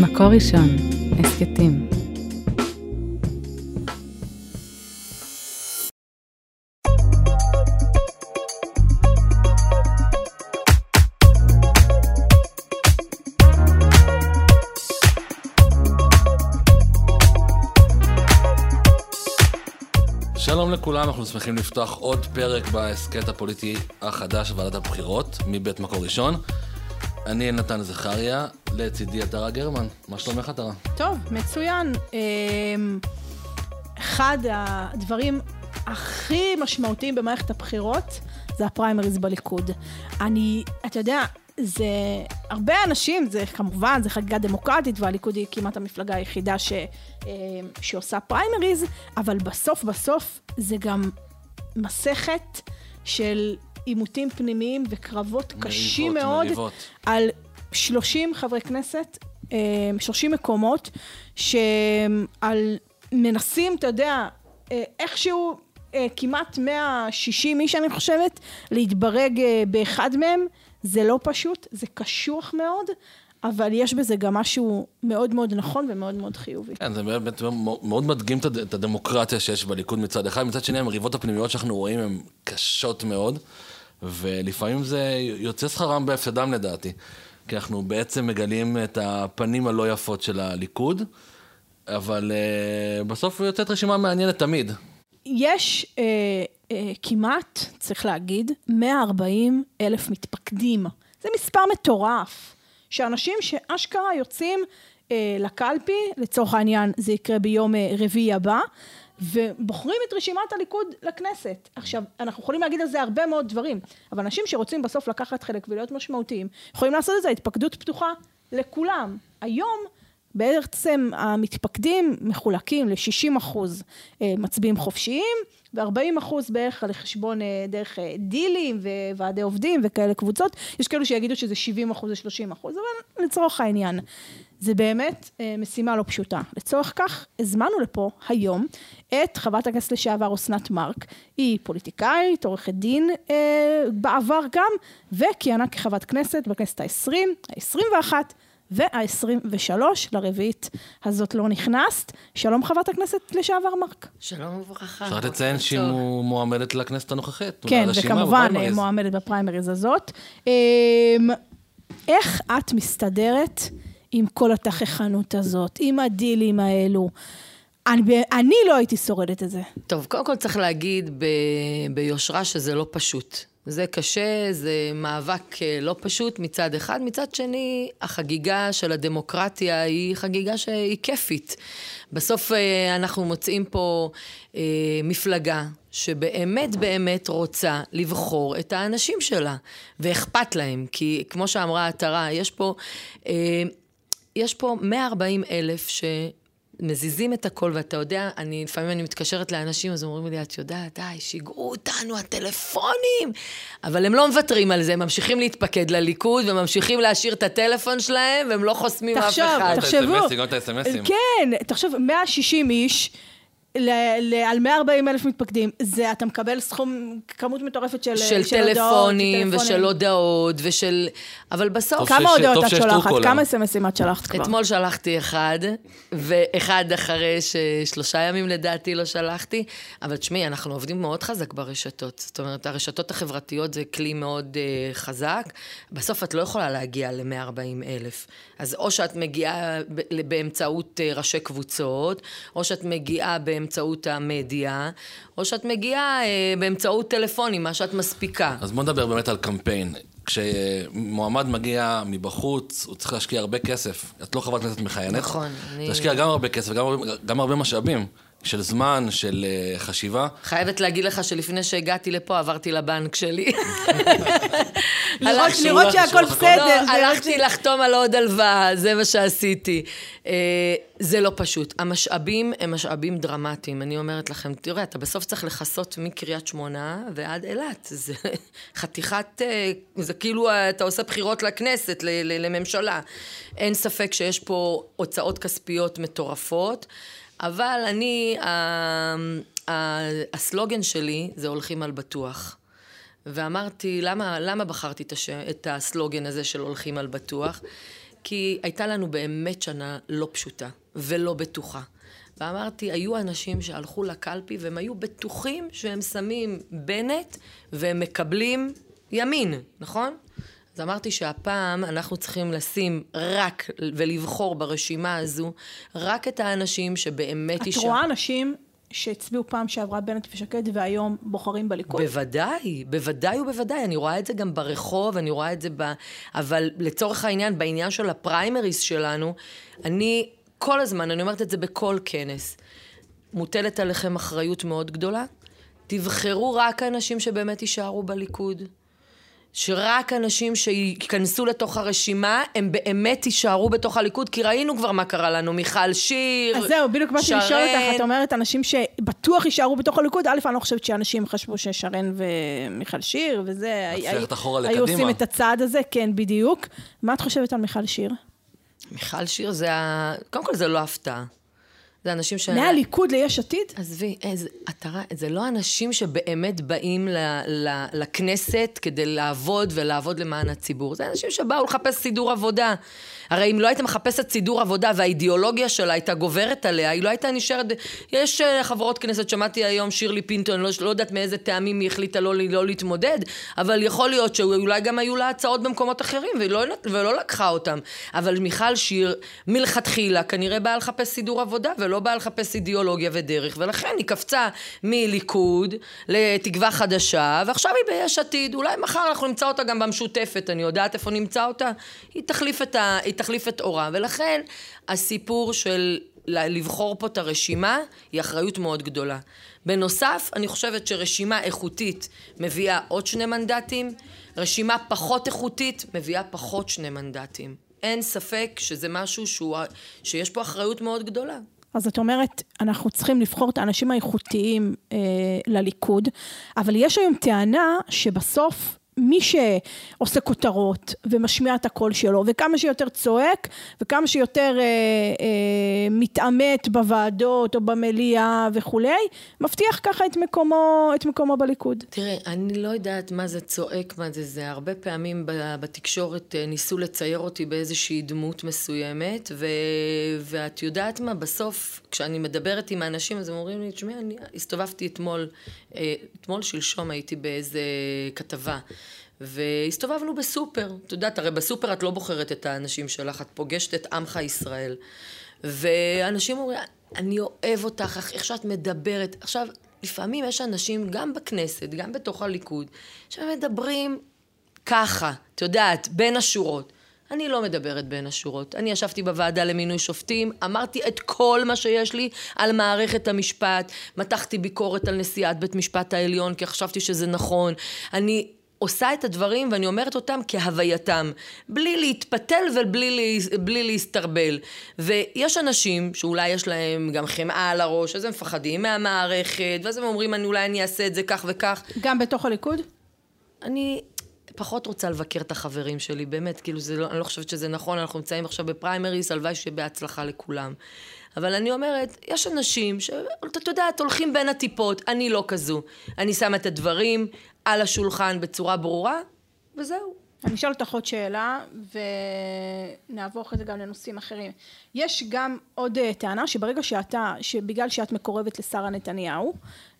מקור ראשון, הסכתים. שלום לכולם, אנחנו שמחים לפתוח עוד פרק בהסכת הפוליטי החדש של ועדת הבחירות, מבית מקור ראשון. אני נתן זכריה, לצידי עטרה גרמן. מה שלומך עטרה? טוב, מצוין. אמ, אחד הדברים הכי משמעותיים במערכת הבחירות זה הפריימריז בליכוד. אני, אתה יודע, זה הרבה אנשים, זה כמובן, זה חגיגה דמוקרטית, והליכוד היא כמעט המפלגה היחידה ש, אמ, שעושה פריימריז, אבל בסוף בסוף זה גם מסכת של עימותים פנימיים וקרבות קשים מריבות, מאוד מריבות. על 30 חברי כנסת, אמ, 30 מקומות, שעל מנסים, אתה יודע, אה, איכשהו אה, כמעט 160 איש, אני חושבת, להתברג אה, באחד מהם. זה לא פשוט, זה קשוח מאוד, אבל יש בזה גם משהו מאוד מאוד נכון ומאוד מאוד חיובי. כן, זה באמת מאוד מדגים את הדמוקרטיה שיש בליכוד מצד אחד, מצד שני המריבות הפנימיות שאנחנו רואים הן קשות מאוד, ולפעמים זה יוצא שכרם בהפסדם לדעתי, כי אנחנו בעצם מגלים את הפנים הלא יפות של הליכוד, אבל uh, בסוף יוצאת רשימה מעניינת תמיד. יש אה, אה, כמעט, צריך להגיד, 140 אלף מתפקדים. זה מספר מטורף. שאנשים שאשכרה יוצאים אה, לקלפי, לצורך העניין זה יקרה ביום אה, רביעי הבא, ובוחרים את רשימת הליכוד לכנסת. עכשיו, אנחנו יכולים להגיד על זה הרבה מאוד דברים, אבל אנשים שרוצים בסוף לקחת חלק ולהיות משמעותיים, יכולים לעשות את זה, התפקדות פתוחה לכולם. היום בעצם המתפקדים מחולקים ל-60 אחוז אה, מצביעים חופשיים ו-40 אחוז בערך על חשבון אה, דרך אה, דילים וועדי עובדים וכאלה קבוצות. יש כאלו שיגידו שזה 70 אחוז ו-30 אחוז, אבל לצורך העניין. זה באמת אה, משימה לא פשוטה. לצורך כך, הזמנו לפה היום את חברת הכנסת לשעבר אסנת מארק. היא פוליטיקאית, עורכת דין אה, בעבר גם, וכיהנה כחברת כנסת בכנסת העשרים, העשרים ואחת. וה-23 לרביעית הזאת לא נכנסת. שלום חברת הכנסת לשעבר מרק. שלום וברכה. אפשר לציין שהיא מועמדת לכנסת הנוכחית. כן, וכמובן אה. מועמדת בפריימריז הזאת. אמ, איך את מסתדרת עם כל התככנות הזאת, עם הדילים האלו? אני, אני לא הייתי שורדת את זה. טוב, קודם כל צריך להגיד ב... ביושרה שזה לא פשוט. זה קשה, זה מאבק אה, לא פשוט מצד אחד. מצד שני, החגיגה של הדמוקרטיה היא חגיגה שהיא כיפית. בסוף אה, אנחנו מוצאים פה אה, מפלגה שבאמת באמת רוצה לבחור את האנשים שלה, ואכפת להם. כי כמו שאמרה עטרה, יש פה... אה, יש פה 140 אלף שמזיזים את הכל, ואתה יודע, אני, לפעמים אני מתקשרת לאנשים, אז אומרים לי, את יודעת, די, שיגעו אותנו, הטלפונים. אבל הם לא מוותרים על זה, הם ממשיכים להתפקד לליכוד, וממשיכים להשאיר את הטלפון שלהם, והם לא חוסמים אף תחשוב, אחד. תחשבו. את ה-SMS, גם את ה-SMSים. כן, תחשוב, 160 איש. ל- ל- על 140 אלף מתפקדים, זה אתה מקבל סכום, כמות מטורפת של, של הודעות, טלפונים, טלפונים. ושל הודעות, ושל... אבל בסוף... טוב כמה שיש- הודעות את שולחת? כמה אסמסים את שלחת כבר? אתמול שלחתי אחד, ואחד אחרי ששלושה ימים לדעתי לא שלחתי, אבל תשמעי, אנחנו עובדים מאוד חזק ברשתות. זאת אומרת, הרשתות החברתיות זה כלי מאוד uh, חזק. בסוף את לא יכולה להגיע ל-140 אלף. אז או שאת מגיעה ב- באמצעות uh, ראשי קבוצות, או שאת מגיעה באמצעות המדיה, או שאת מגיעה uh, באמצעות טלפונים, מה שאת מספיקה. אז בוא נדבר באמת על קמפיין. כשמועמד מגיע מבחוץ, הוא צריך להשקיע הרבה כסף. את לא חברת כנסת מכהנת. נכון, אני- להשקיע גם הרבה כסף הרבה- גם הרבה משאבים. של זמן, של אה, חשיבה. חייבת להגיד לך שלפני שהגעתי לפה עברתי לבנק שלי. לראות- שהכל? בסדר. לא, זה- הלכתי לחתום על עוד הלוואה, זה מה שעשיתי. אה, זה לא פשוט. המשאבים הם משאבים דרמטיים, אני אומרת לכם. תראה, אתה בסוף צריך לכסות מקריית שמונה ועד אילת. זה חתיכת... אה, זה כאילו אתה עושה בחירות לכנסת, לממשלה. אין ספק שיש פה הוצאות כספיות מטורפות, אבל אני... ה- ה- הסלוגן שלי זה הולכים על בטוח. ואמרתי, למה, למה בחרתי את, הש... את הסלוגן הזה של הולכים על בטוח? כי הייתה לנו באמת שנה לא פשוטה ולא בטוחה. ואמרתי, היו אנשים שהלכו לקלפי והם היו בטוחים שהם שמים בנט והם מקבלים ימין, נכון? אז אמרתי שהפעם אנחנו צריכים לשים רק ולבחור ברשימה הזו רק את האנשים שבאמת את יישארו. רואה אנשים שהצביעו פעם שעברה בנט ושקד והיום בוחרים בליכוד? בוודאי, בוודאי ובוודאי. אני רואה את זה גם ברחוב, אני רואה את זה ב... אבל לצורך העניין, בעניין של הפריימריז שלנו, אני כל הזמן, אני אומרת את זה בכל כנס, מוטלת עליכם אחריות מאוד גדולה. תבחרו רק אנשים שבאמת יישארו בליכוד. שרק אנשים שייכנסו לתוך הרשימה, הם באמת יישארו בתוך הליכוד, כי ראינו כבר מה קרה לנו, מיכל שיר, אז זהו, בדיוק באתי לשאול שרן. אותך, את אומרת אנשים שבטוח יישארו בתוך הליכוד, א', אני לא חושבת שאנשים חשבו ששרן ומיכל שיר וזה, היו לקדימה. עושים את הצעד הזה, כן, בדיוק. מה את חושבת על מיכל שיר? מיכל שיר זה ה... קודם כל זה לא הפתעה. זה אנשים ש... מהליכוד ליש עתיד? עזבי, רואה, זה לא אנשים שבאמת באים ל, ל, לכנסת כדי לעבוד ולעבוד למען הציבור. זה אנשים שבאו לחפש סידור עבודה. הרי אם לא היית מחפשת סידור עבודה והאידיאולוגיה שלה הייתה גוברת עליה, היא לא הייתה נשארת... יש אה, חברות כנסת, שמעתי היום שירלי פינטו, אני לא, לא יודעת מאיזה טעמים היא החליטה לא, לא להתמודד, אבל יכול להיות שאולי גם היו לה הצעות במקומות אחרים, והיא לא, ולא לקחה אותם. אבל מיכל שיר, מלכתחילה, כנראה באה לחפש סידור עבודה, ולא באה לחפש אידיאולוגיה ודרך, ולכן היא קפצה מליכוד לתקווה חדשה, ועכשיו היא ביש עתיד. אולי מחר אנחנו נמצא אותה גם במשותפת, אני יודעת איפה נמצא אותה? היא תחליף את, ה, היא תחליף את אורה. ולכן הסיפור של לבחור פה את הרשימה היא אחריות מאוד גדולה. בנוסף, אני חושבת שרשימה איכותית מביאה עוד שני מנדטים, רשימה פחות איכותית מביאה פחות שני מנדטים. אין ספק שזה משהו שהוא, שיש פה אחריות מאוד גדולה. אז את אומרת, אנחנו צריכים לבחור את האנשים האיכותיים אה, לליכוד, אבל יש היום טענה שבסוף מי שעושה כותרות ומשמיע את הקול שלו, וכמה שיותר צועק, וכמה שיותר אה, אה, מתעמת בוועדות או במליאה וכולי, מבטיח ככה את מקומו, את מקומו בליכוד. תראה, אני לא יודעת מה זה צועק, מה זה זה. הרבה פעמים בתקשורת אה, ניסו לצייר אותי באיזושהי דמות מסוימת, ו... ואת יודעת מה, בסוף, כשאני מדברת עם האנשים, אז הם אומרים לי, תשמעי, אני הסתובבתי אתמול, אה, אתמול שלשום הייתי באיזה כתבה. והסתובבנו בסופר, את יודעת, הרי בסופר את לא בוחרת את האנשים שלך, את פוגשת את עמך ישראל. ואנשים אומרים, אני אוהב אותך, איך שאת מדברת. עכשיו, לפעמים יש אנשים, גם בכנסת, גם בתוך הליכוד, שמדברים ככה, את יודעת, בין השורות. אני לא מדברת בין השורות. אני ישבתי בוועדה למינוי שופטים, אמרתי את כל מה שיש לי על מערכת המשפט, מתחתי ביקורת על נשיאת בית משפט העליון, כי חשבתי שזה נכון. אני עושה את הדברים ואני אומרת אותם כהווייתם, בלי להתפתל ובלי בלי להסתרבל. ויש אנשים שאולי יש להם גם חמאה על הראש, אז הם מפחדים מהמערכת, ואז הם אומרים, אני, אולי אני אעשה את זה כך וכך. גם בתוך הליכוד? אני פחות רוצה לבקר את החברים שלי, באמת, כאילו, זה לא, אני לא חושבת שזה נכון, אנחנו נמצאים עכשיו בפריימריס, הלוואי שיהיה בהצלחה לכולם. אבל אני אומרת, יש אנשים שאתה יודעת, הולכים בין הטיפות, אני לא כזו. אני שמה את הדברים על השולחן בצורה ברורה, וזהו. אני אשאל אותך עוד שאלה, ונעבור אחרי זה גם לנושאים אחרים. יש גם עוד אה, טענה שברגע שאתה, שבגלל שאת מקורבת לשרה נתניהו,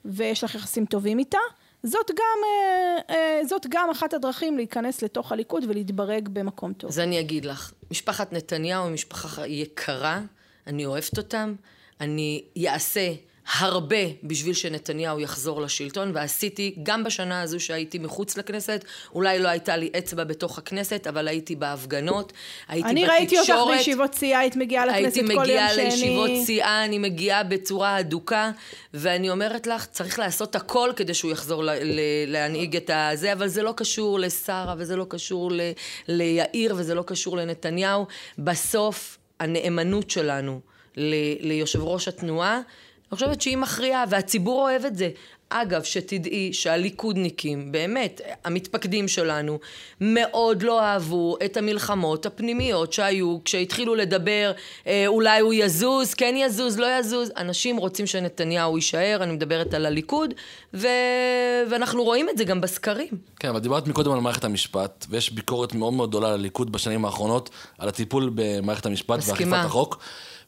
ויש לך יחסים טובים איתה, זאת גם, אה, אה, זאת גם אחת הדרכים להיכנס לתוך הליכוד ולהתברג במקום טוב. אז אני אגיד לך, משפחת נתניהו היא משפחה יקרה, אני אוהבת אותם, אני אעשה הרבה בשביל שנתניהו יחזור לשלטון, ועשיתי גם בשנה הזו שהייתי מחוץ לכנסת, אולי לא הייתה לי אצבע בתוך הכנסת, אבל הייתי בהפגנות, הייתי אני בתקשורת. ראיתי אותך בישיבות סיעה, היית מגיעה לכנסת כל יום שני. הייתי מגיעה לישיבות סיעה, אני מגיעה בצורה הדוקה, ואני אומרת לך, צריך לעשות הכל כדי שהוא יחזור ל- ל- להנהיג את הזה, אבל זה לא קשור לשרה, וזה לא קשור ל- ליאיר, וזה לא קשור לנתניהו. בסוף, הנאמנות שלנו ליושב ראש התנועה, אני חושבת שהיא מכריעה, והציבור אוהב את זה. אגב, שתדעי שהליכודניקים, באמת, המתפקדים שלנו, מאוד לא אהבו את המלחמות הפנימיות שהיו כשהתחילו לדבר, אה, אולי הוא יזוז, כן יזוז, לא יזוז. אנשים רוצים שנתניהו יישאר, אני מדברת על הליכוד, ו... ואנחנו רואים את זה גם בסקרים. כן, אבל דיברת מקודם על מערכת המשפט, ויש ביקורת מאוד מאוד גדולה לליכוד בשנים האחרונות, על הטיפול במערכת המשפט מסכימה. ואכיפת החוק.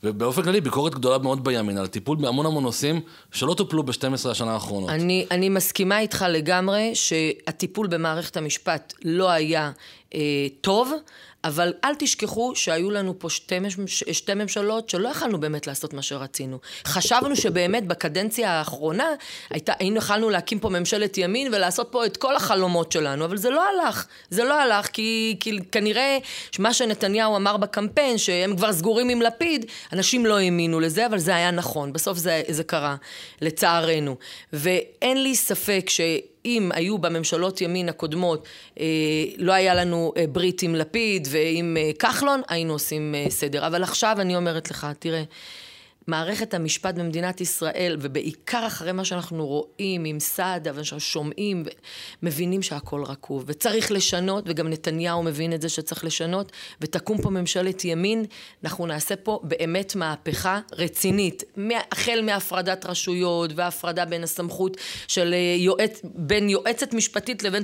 ובאופן כללי, ביקורת גדולה מאוד בימין, על טיפול בהמון המון נושאים שלא טופלו ב-12 השנה האחרונות. אני, אני מסכימה איתך לגמרי שהטיפול במערכת המשפט לא היה אה, טוב, אבל אל תשכחו שהיו לנו פה שתי, מש- שתי ממשלות שלא יכלנו באמת לעשות מה שרצינו. חשבנו שבאמת בקדנציה האחרונה הייתה, היינו יכלנו להקים פה ממשלת ימין ולעשות פה את כל החלומות שלנו, אבל זה לא הלך. זה לא הלך כי, כי כנראה מה שנתניהו אמר בקמפיין, שהם כבר סגורים עם לפיד, אנשים לא האמינו לזה, אבל זה היה נכון. בסוף זה, זה קרה, לצערנו. ואין לי ספק ש... אם היו בממשלות ימין הקודמות, אה, לא היה לנו אה, ברית עם לפיד ועם אה, כחלון, היינו עושים אה, סדר. אבל עכשיו אני אומרת לך, תראה, מערכת המשפט במדינת ישראל, ובעיקר אחרי מה שאנחנו רואים עם סעדה ושאנחנו שומעים, מבינים שהכל רקוב, וצריך לשנות, וגם נתניהו מבין את זה שצריך לשנות, ותקום פה ממשלת ימין, אנחנו נעשה פה באמת מהפכה רצינית, החל מהפרדת רשויות, והפרדה בין הסמכות של אה, יועץ, בין יועצת משפטית לבין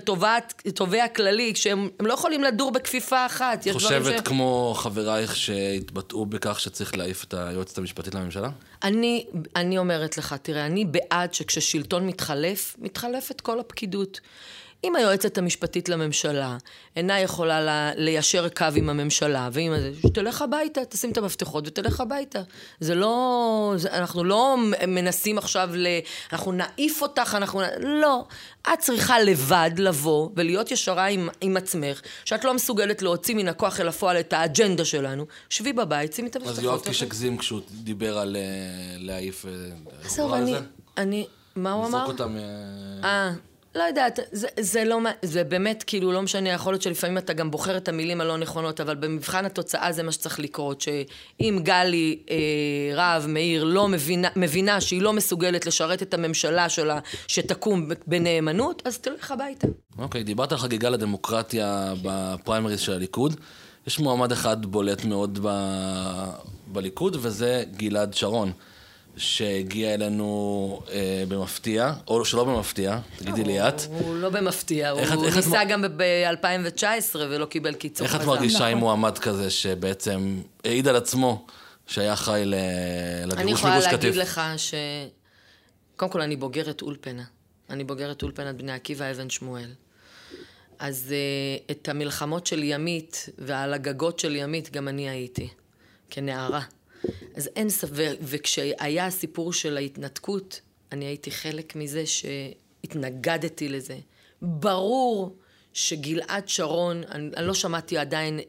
תובע כללי, שהם הם לא יכולים לדור בכפיפה אחת. את חושבת ש- כמו חברייך שהתבטאו בכך שצריך להעיף את היועצת המשפטית לממשלה? אני, אני אומרת לך, תראה, אני בעד שכששלטון מתחלף, מתחלפת כל הפקידות. אם היועצת המשפטית לממשלה אינה יכולה לה, ליישר קו עם הממשלה, ועם זה, שתלך הביתה, תשים את המפתחות ותלך הביתה. זה לא... זה, אנחנו לא מנסים עכשיו ל... אנחנו נעיף אותך, אנחנו... לא. את צריכה לבד לבוא ולהיות ישרה עם, עם עצמך, שאת לא מסוגלת להוציא מן הכוח אל הפועל את האג'נדה שלנו. שבי בבית, שימי את המפתחות. אז יואב קיש תלכי. הגזים כשהוא דיבר על אה, להעיף... אה, עזוב, אני... אני... מה הוא אמר? לזרוק אותם... אה, אה, לא יודעת, זה, זה לא, זה באמת כאילו לא משנה, יכול להיות שלפעמים אתה גם בוחר את המילים הלא נכונות, אבל במבחן התוצאה זה מה שצריך לקרות, שאם גלי אה, רהב מאיר לא מבינה, מבינה שהיא לא מסוגלת לשרת את הממשלה שלה, שתקום בנאמנות, אז תלך הביתה. אוקיי, דיברת על חגיגה לדמוקרטיה בפריימריז של הליכוד. יש מועמד אחד בולט מאוד ב... בליכוד, וזה גלעד שרון, שהגיע אלינו אה, במפתיע, או שלא במפתיע, תגידי לי את. הוא לא במפתיע, איך את- הוא איך את ניסה מ- גם ב-2019 ולא קיבל קיצור איך את. מרגישה עם נכון. מועמד כזה שבעצם העיד על עצמו שהיה אחראי ל- אני לגירוש יכולה מגוש להגיד קטיף? לך ש... קודם כל, אני בוגרת אולפנה. אני בוגרת אולפנת בני עקיבא אבן שמואל. אז uh, את המלחמות של ימית ועל הגגות של ימית גם אני הייתי, כנערה. אז אין ספק, וכשהיה הסיפור של ההתנתקות, אני הייתי חלק מזה שהתנגדתי לזה. ברור שגלעד שרון, אני, אני לא שמעתי עדיין אה,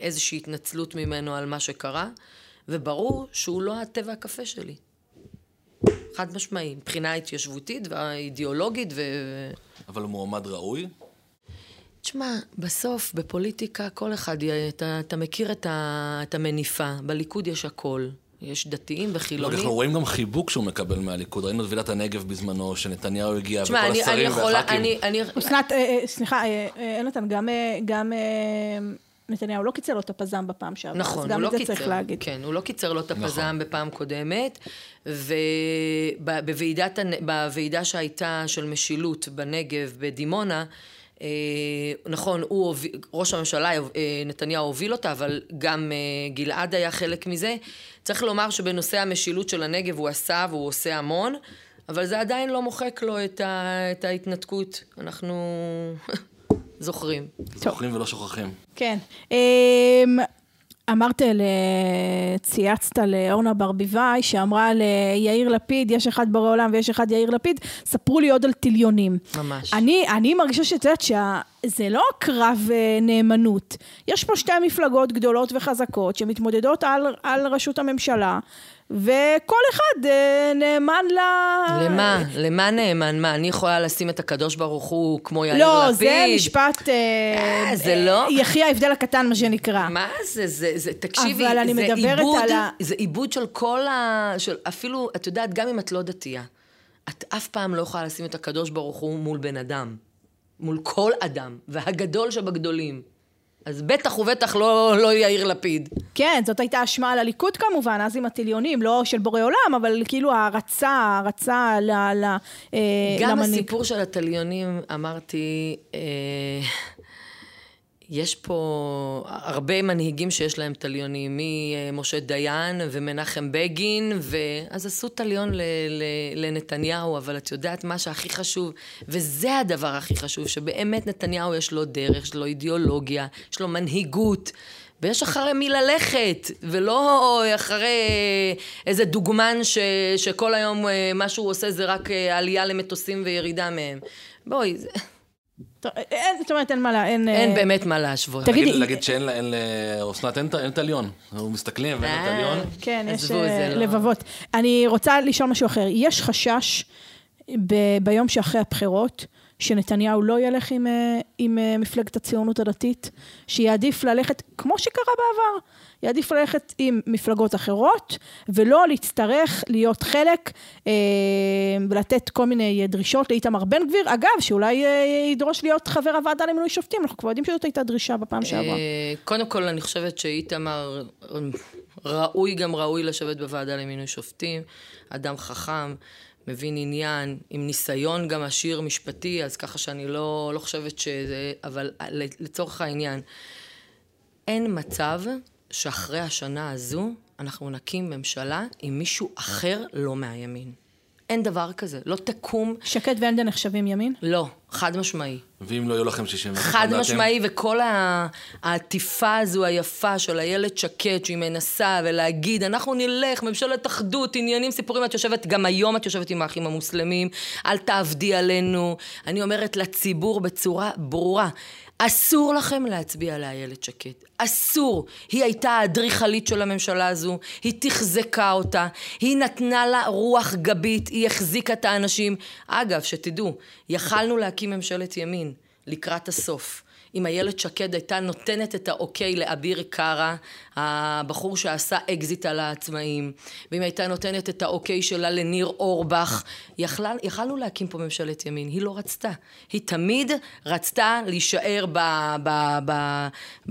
איזושהי התנצלות ממנו על מה שקרה, וברור שהוא לא הטבע הקפה שלי. חד משמעי, מבחינה התיישבותית והאידיאולוגית ו... אבל הוא מועמד ראוי? תשמע, בסוף, בפוליטיקה, כל אחד, יהיה- אתה, אתה מכיר את, ה, את המניפה. בליכוד יש הכל. יש דתיים לא, וחילונים. אנחנו רואים גם חיבוק שהוא מקבל מהליכוד. ראינו את ועידת הנגב בזמנו, שנתניהו הגיע, וכל תשמע, אני, השרים יכולה, והח"כים. אני, אני... אסנת, אה, אה, סליחה, אה, אה, יונתן, גם, אה, גם אה, נתניהו לא קיצר לו את הפזם בפעם שעברה, נכון, אז הוא גם לא את זה קיצר. צריך להגיד. כן, הוא לא קיצר לו את הפזם נכון. בפעם קודמת, ובוועידת, הנ- בוועידה שהייתה של משילות בנגב, בדימונה, אה, נכון, הוא ראש הממשלה אה, נתניהו הוביל אותה, אבל גם אה, גלעד היה חלק מזה. צריך לומר שבנושא המשילות של הנגב הוא עשה והוא עושה המון, אבל זה עדיין לא מוחק לו את, ה, את ההתנתקות. אנחנו זוכרים. זוכרים ולא שוכחים. כן. אמ, אמרת, צייצת לאורנה ברביבאי, שאמרה ליאיר לפיד, יש אחד בורא עולם ויש אחד יאיר לפיד, ספרו לי עוד על טיליונים. ממש. אני, אני מרגישה שאת יודעת שה... זה לא קרב אה, נאמנות. יש פה שתי מפלגות גדולות וחזקות שמתמודדות על, על ראשות הממשלה, וכל אחד אה, נאמן ל... למה? למה נאמן? מה, אני יכולה לשים את הקדוש ברוך הוא כמו יאיר לפיד? לא, זה משפט... אה, אה, זה לא? יחי ההבדל הקטן, מה שנקרא. מה זה? זה, זה, תקשיבי, אבל אני זה מדברת עיבוד, על ה- זה עיבוד של כל ה... של אפילו, את יודעת, גם אם את לא דתייה, את אף פעם לא יכולה לשים את הקדוש ברוך הוא מול בן אדם. מול כל אדם, והגדול שבגדולים. אז בטח ובטח לא, לא יאיר לפיד. כן, זאת הייתה אשמה על הליכוד כמובן, אז עם הטיליונים, לא של בורא עולם, אבל כאילו הערצה, הערצה ל, ל, אה, גם למנהיג. הסיפור של התליונים, אמרתי, אה, יש פה הרבה מנהיגים שיש להם תליונים, ממשה דיין ומנחם בגין, ואז עשו תליון ל- ל- לנתניהו, אבל את יודעת מה שהכי חשוב, וזה הדבר הכי חשוב, שבאמת נתניהו יש לו דרך, יש לו אידיאולוגיה, יש לו מנהיגות. ויש אחרי מי ללכת, ולא אחרי איזה דוגמן ש, שכל היום אה, מה שהוא עושה זה רק אה, עלייה למטוסים וירידה מהם. בואי, אין, זאת אומרת, אין מה לה... אין, אין אה, באמת מה להשוות. תגידי, להגיד- שאין לה- אין לאסנת, אין אין תליון. אנחנו מסתכלים ואין לה אה. תליון. כן, יש אה, זה לא- לבבות. אני רוצה לשאול משהו אחר. יש חשש ב- ביום שאחרי הבחירות, שנתניהו לא ילך עם, אה, עם אה, מפלגת הציונות הדתית, שיעדיף ללכת, כמו שקרה בעבר, יעדיף ללכת עם מפלגות אחרות, ולא להצטרך להיות חלק אה, ולתת כל מיני דרישות לאיתמר בן גביר. אגב, שאולי אה, ידרוש להיות חבר הוועדה למינוי שופטים, אנחנו כבר יודעים שזאת הייתה דרישה בפעם שעברה. אה, קודם כל, אני חושבת שאיתמר ראוי גם ראוי לשבת בוועדה למינוי שופטים, אדם חכם, מבין עניין, עם ניסיון גם עשיר משפטי, אז ככה שאני לא, לא חושבת שזה... אבל לצורך העניין, אין מצב שאחרי השנה הזו אנחנו נקים ממשלה עם מישהו אחר לא מהימין. אין דבר כזה, לא תקום, שקד ואנדן נחשבים ימין? לא, חד משמעי. ואם לא יהיו לכם 61 חד מנדטים, משמעי, וכל ה- העטיפה הזו היפה של איילת שקד, שהיא מנסה ולהגיד, אנחנו נלך, ממשלת אחדות, עניינים, סיפורים, את יושבת, גם היום את יושבת עם האחים המוסלמים, אל תעבדי עלינו. אני אומרת לציבור בצורה ברורה, אסור לכם להצביע לאיילת שקד. אסור. היא הייתה האדריכלית של הממשלה הזו, היא תחזקה אותה, היא נתנה לה רוח גבית, היא החזיקה את האנשים. אגב, שתדעו, יכלנו להקים ממשלת ימין לקראת הסוף. אם איילת שקד הייתה נותנת את האוקיי לאביר קארה, הבחור שעשה אקזיט על העצמאים, ואם הייתה נותנת את האוקיי שלה לניר אורבך, יכלה, יכלנו להקים פה ממשלת ימין. היא לא רצתה. היא תמיד רצתה להישאר ב... ב, ב,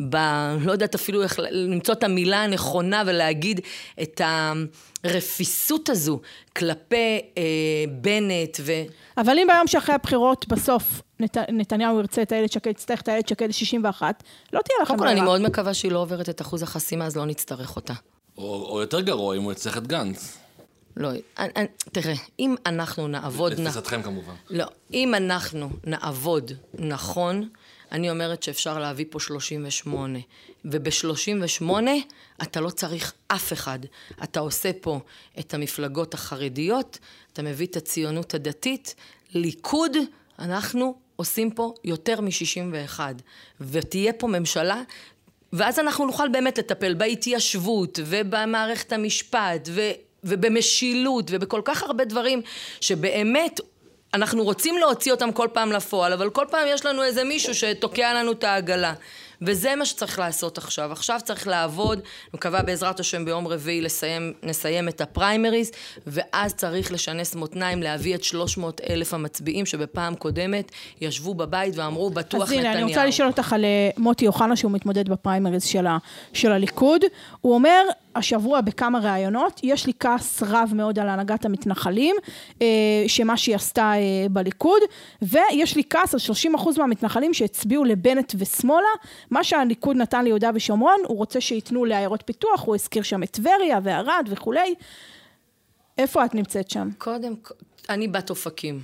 ב לא יודעת אפילו איך למצוא את המילה הנכונה ולהגיד את הרפיסות הזו כלפי אה, בנט ו... אבל אם ביום שאחרי הבחירות בסוף נת, נתניהו ירצה את איילת שקד, יצטרך את איילת שקד ל-61, לא תהיה לכם קודם כל, אני ברירה. מאוד מקווה שהיא לא עוברת את אחוז החסימה, אז לא נצטרך אותה. או או יותר גרוע, אם הוא יצטרך את גנץ. לא, אני, אני, תראה, אם אנחנו נעבוד... נ- לתפיסתכם כמובן. לא, אם אנחנו נעבוד נכון, אני אומרת שאפשר להביא פה 38. וב-38 אתה לא צריך אף אחד. אתה עושה פה את המפלגות החרדיות, אתה מביא את הציונות הדתית, ליכוד, אנחנו עושים פה יותר מ-61. ותהיה פה ממשלה ואז אנחנו נוכל באמת לטפל בהתיישבות ובמערכת המשפט ו, ובמשילות ובכל כך הרבה דברים שבאמת אנחנו רוצים להוציא אותם כל פעם לפועל, אבל כל פעם יש לנו איזה מישהו שתוקע לנו את העגלה. וזה מה שצריך לעשות עכשיו. עכשיו צריך לעבוד, אני מקווה בעזרת השם ביום רביעי לסיים, נסיים את הפריימריז, ואז צריך לשנס מותניים, להביא את 300 אלף המצביעים שבפעם קודמת ישבו בבית ואמרו, בטוח אז הנה, נתניהו. אני רוצה לשאול אותך על אה, מוטי אוחנה, שהוא מתמודד בפריימריז של, ה, של הליכוד. הוא אומר, השבוע בכמה ראיונות, יש לי כעס רב מאוד על הנהגת המתנחלים, אה, שמה שהיא עשתה אה, בליכוד, ויש לי כעס על 30% מהמתנחלים שהצביעו לבנט ושמאלה, מה שהליכוד נתן ליהודה ושומרון, הוא רוצה שייתנו לעיירות פיתוח, הוא הזכיר שם את טבריה וערד וכולי. איפה את נמצאת שם? קודם כל, אני בת אופקים.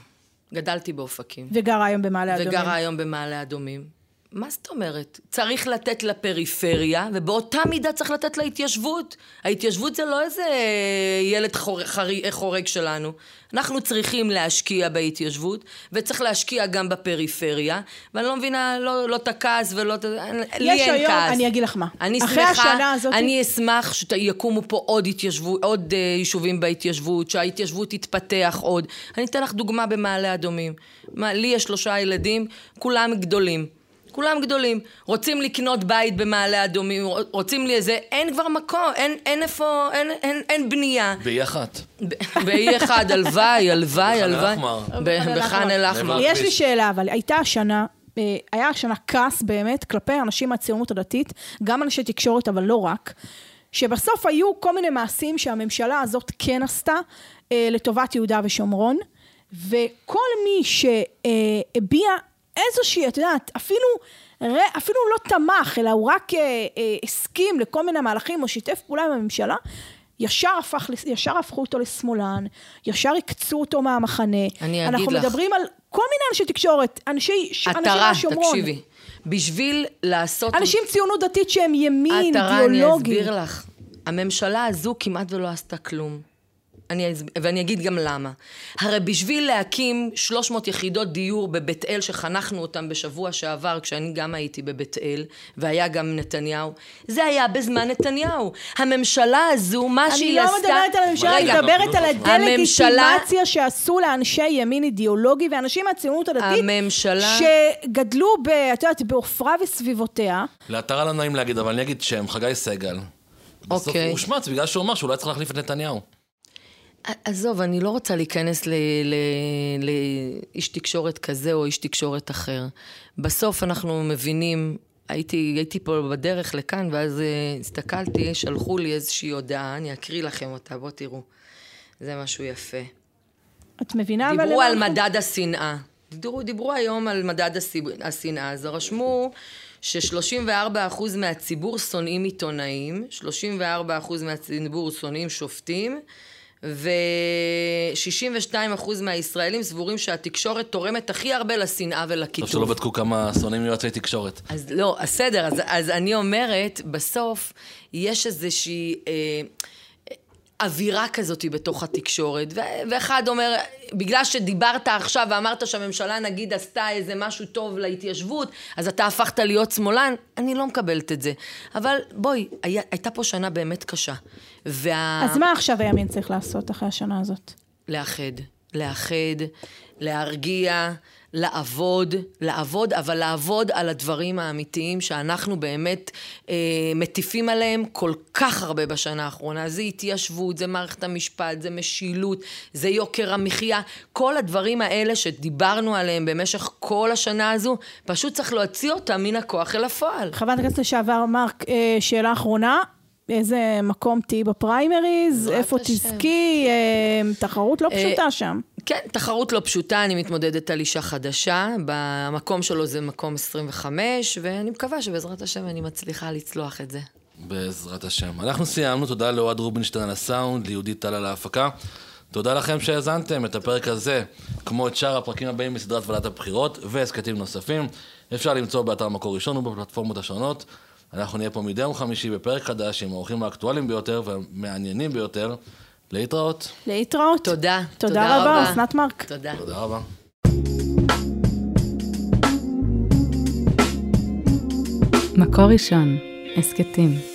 גדלתי באופקים. וגרה היום במעלה אדומים. וגרה היום במעלה אדומים. מה זאת אומרת? צריך לתת לפריפריה, ובאותה מידה צריך לתת להתיישבות. ההתיישבות זה לא איזה ילד חור, חרי, חורג שלנו. אנחנו צריכים להשקיע בהתיישבות, וצריך להשקיע גם בפריפריה, ואני לא מבינה, לא, לא את הכעס ולא את... לי אין היום, כעס. אני אגיד לך מה. אני אחרי שמחה, השנה הזאת- אני אשמח שיקומו פה עוד, התיישבות, עוד uh, יישובים בהתיישבות, שההתיישבות תתפתח עוד. אני אתן לך דוגמה במעלה אדומים. מה, לי יש שלושה ילדים, כולם גדולים. כולם גדולים. רוצים לקנות בית במעלה אדומים, רוצים לי איזה... אין כבר מקום, אין, אין איפה, אין, אין, אין בנייה. באי אחת. באי אחד, הלוואי, הלוואי, הלוואי. בח'אן אל-אחמר. יש לי. שאלה, אבל הייתה השנה, אה, היה השנה כעס באמת כלפי אנשים מהציונות הדתית, גם אנשי תקשורת, אבל לא רק, שבסוף היו כל מיני מעשים שהממשלה הזאת כן עשתה אה, לטובת יהודה ושומרון, וכל מי שהביע איזושהי, את יודעת, אפילו, אפילו לא תמך, אלא הוא רק אה, אה, הסכים לכל מיני מהלכים או שיתף פעולה עם הממשלה, ישר, הפך, ישר הפכו אותו לשמאלן, ישר הקצו אותו מהמחנה. אני אגיד אנחנו לך. מדברים על כל מיני אנשי תקשורת, אנשי, ש- אנשים עטרה. תקשיבי. בשביל לעשות... אנשים ציונות דתית שהם ימין, עטרה, אני אידיאולוגי. אסביר לך. הממשלה הזו כמעט ולא עשתה כלום. אני, ואני אגיד גם למה. הרי בשביל להקים 300 יחידות דיור בבית אל, שחנכנו אותם בשבוע שעבר, כשאני גם הייתי בבית אל, והיה גם נתניהו, זה היה בזמן נתניהו. הממשלה הזו, מה אני שהיא לא עשתה... מדברת על הממשלה, אני מדברת על הממשלה- הדה-לגיטימציה שעשו לאנשי ימין אידיאולוגי ואנשים מהציונות הדתית, הממשלה- שגדלו, ב, את יודעת, בעופרה וסביבותיה. לעטרה לא נעים להגיד, אבל אני אגיד שם, חגי סגל. בסוף אוקיי. הוא הושמץ בגלל שהוא אמר שהוא לא היה צריך להחליף את נתניהו. עזוב, אני לא רוצה להיכנס ל- ל- לאיש תקשורת כזה או איש תקשורת אחר. בסוף אנחנו מבינים, הייתי, הייתי פה בדרך לכאן, ואז אה, הסתכלתי, שלחו לי איזושהי הודעה, אני אקריא לכם אותה, בואו תראו. זה משהו יפה. את מבינה? אבל דיברו על אנחנו- מדד השנאה. דיברו, דיברו היום על מדד השנאה, אז רשמו ש-34% מהציבור שונאים עיתונאים, 34% מהציבור שונאים שופטים, ו-62% מהישראלים סבורים שהתקשורת תורמת הכי הרבה לשנאה טוב שלא ולקיטוב. בדקו כמה שונאים יועצי תקשורת. אז לא, בסדר, אז, אז אני אומרת, בסוף יש איזושהי אה, אווירה כזאת בתוך התקשורת, ו- ואחד אומר, בגלל שדיברת עכשיו ואמרת שהממשלה נגיד עשתה איזה משהו טוב להתיישבות, אז אתה הפכת להיות שמאלן, אני לא מקבלת את זה. אבל בואי, היה, הייתה פה שנה באמת קשה. וה... אז מה עכשיו הימין צריך לעשות אחרי השנה הזאת? לאחד. לאחד, להרגיע, לעבוד, לעבוד, אבל לעבוד על הדברים האמיתיים שאנחנו באמת אה, מטיפים עליהם כל כך הרבה בשנה האחרונה. זה התיישבות, זה מערכת המשפט, זה משילות, זה יוקר המחיה. כל הדברים האלה שדיברנו עליהם במשך כל השנה הזו, פשוט צריך להוציא אותם מן הכוח אל הפועל. חברת הכנסת לשעבר מרק, אה, שאלה אחרונה. איזה מקום תהיי בפריימריז? איפה. תזכי? אה, תחרות לא פשוטה שם. כן, תחרות לא פשוטה, אני מתמודדת על אישה חדשה, במקום שלו זה מקום 25, ואני מקווה שבעזרת השם אני מצליחה לצלוח את זה. בעזרת השם. אנחנו סיימנו, תודה לאוהד רובינשטיין על הסאונד, ליהודית טל על ההפקה. תודה לכם שהאזנתם את הפרק הזה, כמו את שאר הפרקים הבאים בסדרת ועדת הבחירות והסכתים נוספים. אפשר למצוא באתר מקור ראשון ובפלטפורמות השונות. אנחנו נהיה פה מדי יום חמישי בפרק חדש עם האורחים האקטואליים ביותר והמעניינים ביותר. להתראות. להתראות. תודה. תודה רבה, אסנת מרק. תודה. תודה רבה. מקור ראשון, הסכתים.